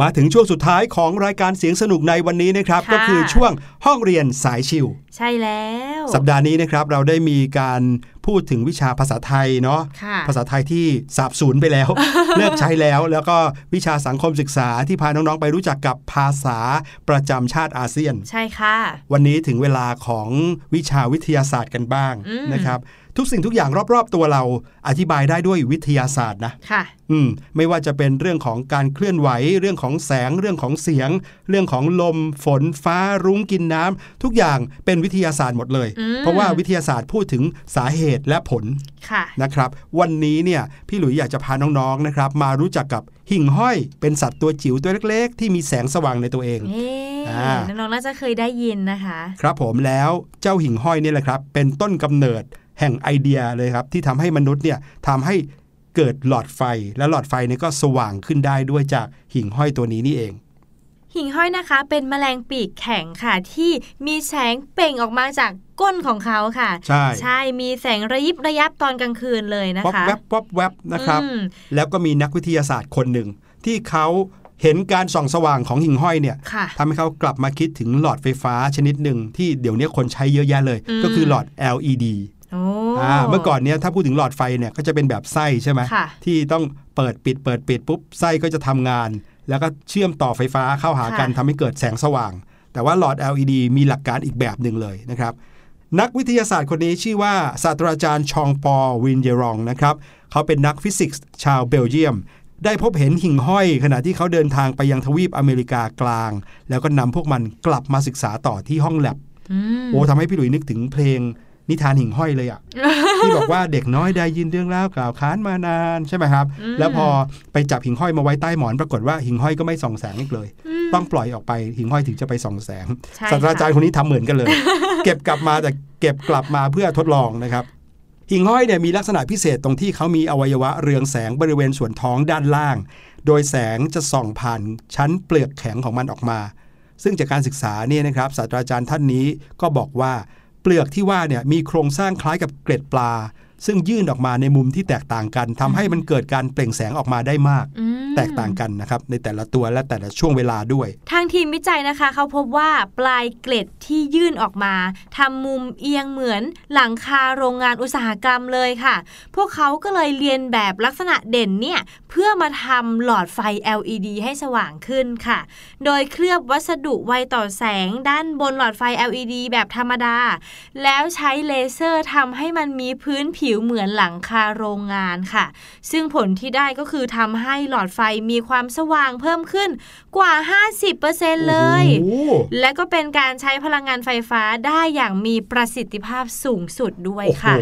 มา
ถึงช่วงสุดท้ายของรายการเสียงสนุกในวันนี้นะครับ
ค่ะ
ก็คือช่วงห้องเรียนสายชิว
ใช่แล้ว
สัปดาห์นี้นะครับเราได้มีการพูดถึงวิชาภาษาไทยเนาะ
ค่ะ
ภาษาไทยที่สาบสูญไปแล้ว เลิกใช้แล้ว แล้วก็วิชาสังคมศึกษาที่พาน้องๆไปรู้จักกับภาษาประจำชาติอาเซียน
ใช่ค่ะ
วันนี้ถึงเวลาของวิชาวิทยาศาสตร์กันบ้าง
อืม
นะครับ ทุกสิ่งทุกอย่างรอบๆตัวเราอธิบายได้ด้วยวิทยาศาสตร์นะ
ค่ะ
อืมไม่ว่าจะเป็นเรื่องของการเคลื่อนไหว เรื่องของแสง เรื่องของเสียง เรื่องของลม ฝน ฟ้า รุ้งกินน้ำทุกอย่างเป็นวิทยาศาสตร์หมดเลย
อืม
เพราะว่าวิทยาศาสตร์พูดถึงสาเหตุและผล
ค่ะ
นะครับ วันนี้เนี่ยพี่หลุยอยากจะพาน้องๆนะครับ มารู้จักกับหิ่งห้อยเป็นสัตว์ตัวจิ๋วตัวเล็ก ๆ ที่มีแสงสว่างในตัวเอง
เอ๊
อ่า
น้องๆน่าจะเคยได้ยินนะคะ
ครับผมแล้วเจ้าหิ่งห้อยเนี่ยแหละครับ เป็นต้นกำเนิด แห่งไอเดียเลยครับ ที่ทำให้มนุษย์เนี่ยทำให้เกิดหลอดไฟและหลอดไฟเนี่ยก็สว่างขึ้นได้ด้วยจากหิ่งห้อยตัวนี้นี่เอง
หิ่งห้อยนะคะ เป็นแมลงปีกแข็งค่ะ ที่มีแสงเปล่งออกมาจากก้นของเขาค่ะ
ใช่
ใช่มีแสงระยิบระยับตอนกลางคืนเลยนะ
ป๊อบ
คะ
แวบป๊อบแวบนะครับ
อืม
แล้วก็มีนักวิทยาศาสตร์คนหนึ่ง ที่เขาเห็นการส่องสว่างของหิ่งห้อยเนี่ย
ค่ะ
ทำให้เขากลับมาคิดถึงหลอดไฟฟ้าชนิดหนึ่งที่เดี๋ยวนี้คนใช้เยอะแยะเลย
อืม
ก็คือหลอด LED
โอ้
อ่า เมื่อก่อนเนี้ยถ้าพูดถึงหลอดไฟเนี่ยก็จะเป็นแบบไส้ใช่ไหม
ค่ะ
ที่ต้องเปิดปิดเปิดปิดปุ๊บไส้ก็จะทำงาน แล้วก็เชื่อมต่อไฟฟ้าเข้าหากัน
ค่ะ
ทำให้เกิดแสงสว่าง แต่ว่าหลอด LED มีหลักการอีกแบบหนึ่งเลยนะครับ นักวิทยาศาสตร์คนนี้ชื่อว่าศาสตราจารย์ชองปอวินเยรองนะครับเขาเป็นนักฟิสิกส์ชาวเบลเยียมได้พบเห็นหิ่งห้อย ขณะที่เขาเดินทางไปยังทวีปอเมริกากลาง แล้วก็นำพวกมันกลับมาศึกษาต่อที่ห้องแล็บ
อืม
โอ้ทำให้พี่หลุยนึกถึงเพลง นิทานหิ่งห้อยเลยอะที่บอกว่าเด็กน้อยได้ยินเรื่องเล่าวกล่าวค้านมานานใช่ไหมครับ
อืม
แล้วพอไปจับหิ่งห้อยมาไว้ใต้หมอนปรากฏว่าหิ่งห้อยก็ไม่ส่องแสงอีกเลย
ม
ต้องปล่อยออกไปหิ่งห้อยถึงจะไปส่องแสง
ใช่
ศาสตราจารย์
ค่ะ
คนนี้ทำเหมือนกันเลย เก็บกลับมาแต่เก็บกลับมาเพื่อทดลองนะครับหิ่งห้อยเนี่ยมีลักษณะพิเศษตรงที่เขามีอวัยวะเรืองแสงบริเวณส่วนท้องด้านล่าง โดยแสงจะส่องผ่านชั้นเปลือกแข็งของมันออกมา ซึ่งจากการศึกษาเนี่ยนะครับศาสตราจารย์ท่านนี้ก็บอกว่า เปลือกที่ว่าเนี่ยมีโครงสร้างคล้ายกับเกล็ดปลา ซึ่งยื่นออกมาในมุมที่แตกต่างกันทำให้มันเกิดการเปล่งแสงออกมาได้มาก
อืม
แตกต่างกันนะครับในแต่ละตัวและแต่ละช่วงเวลาด้วย
ทางทีมวิจัยนะคะ เขาพบว่าปลายเกล็ดที่ยื่นออกมาทำมุมเอียงเหมือนหลังคาโรงงานอุตสาหกรรมเลยค่ะ พวกเขาก็เลยเรียนแบบลักษณะเด่นเนี่ยเพื่อมาทำหลอดไฟ LED ให้สว่างขึ้นค่ะ โดยเคลือบวัสดุไวต่อแสงด้านบนหลอดไฟ LED แบบธรรมดา แล้วใช้เลเซอร์ทำให้มันมีพื้นผิวเหมือนหลังคาโรงงานค่ะ ซึ่งผลที่ได้ก็คือทำให้หลอดไฟมีความสว่างเพิ่มขึ้นกว่า 50%เลย
โอ้โห
และก็เป็นการใช้พลังงานไฟฟ้าได้อย่างมีประสิทธิภาพสูงสุดด้วย
โอ้โห
ค่ะ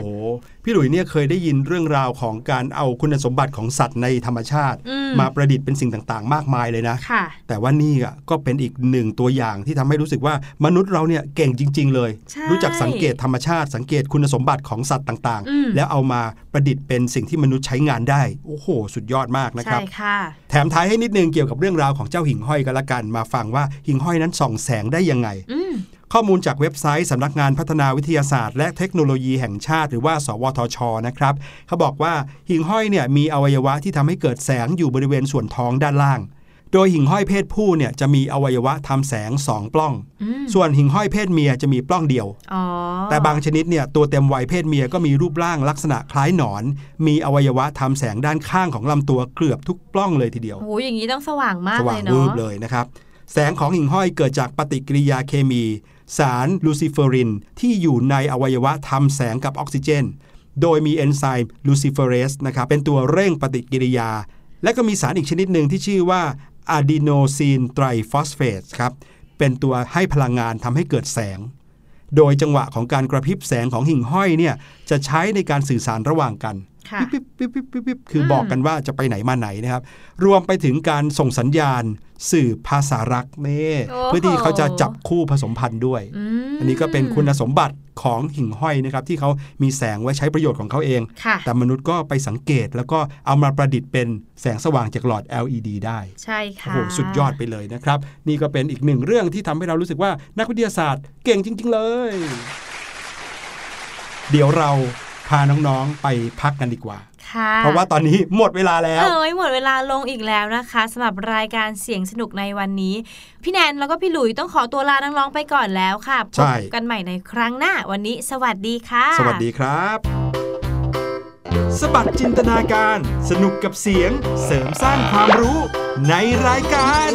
พี่หลุยเนี่ยเคยได้ยินเรื่องราวของการเอาคุณสมบัติของสัตว์ในธรรมชาติ
อืม
มาประดิษฐ์เป็นสิ่งต่างๆ มากมายเลยนะ
ค่ะ
แต่ว่านี่อะก็เป็นอีกหนึ่งตัวอย่างที่ทำให้รู้สึกว่ามนุษย์เราเนี่ยเก่งจริง ๆ เลย
ใช่
รู้จักสังเกตธรรมชาติ สังเกตคุณสมบัติของสัตว์ต่าง
อืม
ๆแล้วเอามาประดิษฐ์เป็นสิ่งที่มนุษย์ใช้งานได้โอ้โห สุดยอดมากนะค
ใช่
รับ
ค่ะ
แถมท้ายให้นิดนึงเกี่ยวกับเรื่องราวของเจ้าหิ่งห้อยกันละกันมาฟังว่าหิ่งห้อยนั้นส่องแสงได้ยังไง
อืม
ข้อมูลจากเว็บไซต์สำนักงานพัฒนาวิทยาศาสตร์และเทคโนโลยีแห่งชาติ หรือว่า สวทชนะครับเขาบอกว่าหิ่งห้อยเนี่ยมีอวัยวะที่ทำให้เกิดแสงอยู่บริเวณส่วนท้องด้านล่าง โดยหิ่งห้อยเพศผู้เนี่ยจะมีอวัยวะทำแสง2ปล้อง
อืม
ส่วนหิ่งห้อยเพศเมียจะมีปล้องเดียว
อ๋อ
แต่บางชนิดเนี่ยตัวเต็มวัยเพศเมียก็มีรูปร่างลักษณะคล้ายหนอน มีอวัยวะทำแสงด้านข้างของลำตัวเกือบทุกปล้องเลยทีเดียว
โอ้โหอย่างนี้ต้องสว่างมาก
ส
เล
ว่าง
ย
วื
เนาะ
บเลยนะครับแสงของหิ่งห้อยเกิดจากปฏิกิริยาเคมี สารลูซิเฟอริน ที่อยู่ในอวัยวะทำแสงกับออกซิเจน โดยมีเอนไซม์ลูซิเฟอเรสนะครับเป็นตัวเร่งปฏิกิริยา และก็มีสารอีกชนิดหนึ่งที่ชื่อว่าอะดีโนซีนไตรฟอสเฟตครับเป็นตัวให้พลังงานทำให้เกิดแสง โดยจังหวะของการกระพริบแสงของหิ่งห้อยเนี่ยจะใช้ในการสื่อสารระหว่างกัน ปิ๊บปิ๊บปิ๊บปิ๊บปิ๊บคืออ
ม
บอกกันว่าจะไปไหนมาไหนนะครับ รวมไปถึงการส่งสัญญาณสื่อภาษารักนี่
โอ้โห
เพื่อที่เขาจะจับคู่ผสมพันธุ์ด้วย
ม
อันนี้ก็เป็นคุณสมบัติของหิ่งห้อยนะครับ ที่เขามีแสงไว้ใช้ประโยชน์ของเขาเอง
ค่ะ
แต่มนุษย์ก็ไปสังเกตแล้วก็เอามาประดิษฐ์เป็นแสงสว่างจากหลอด LED ได้
ใช่
โอ้
ค่ะ
โหสุดยอดไปเลยนะครับ นี่ก็เป็นอีกหนึ่งเรื่องที่ทำให้เรารู้สึกว่านักวิทยาศาสตร์เก่งจริง ๆ เลย เดี๋ยวเรา พาน้องๆไปพักกันดีกว่า
ค่ะ
เพราะว่าตอนนี้หมดเวลาแล้ว
เอ้ยหมดเวลาลงอีกแล้วนะคะสำหรับรายการเสียงสนุกในวันนี้ พี่แนนแล้วก็พี่หลุยต้องขอตัวลาน้องๆไปก่อนแล้วค่ะพ
ใช่
บกันใหม่ในครั้งหน้าวันนี้ สวัสดีค่ะ
สวัสดีครับ
สบัดจินตนาการ สนุกกับเสียงเสริมสร้างความรู้ในรายการ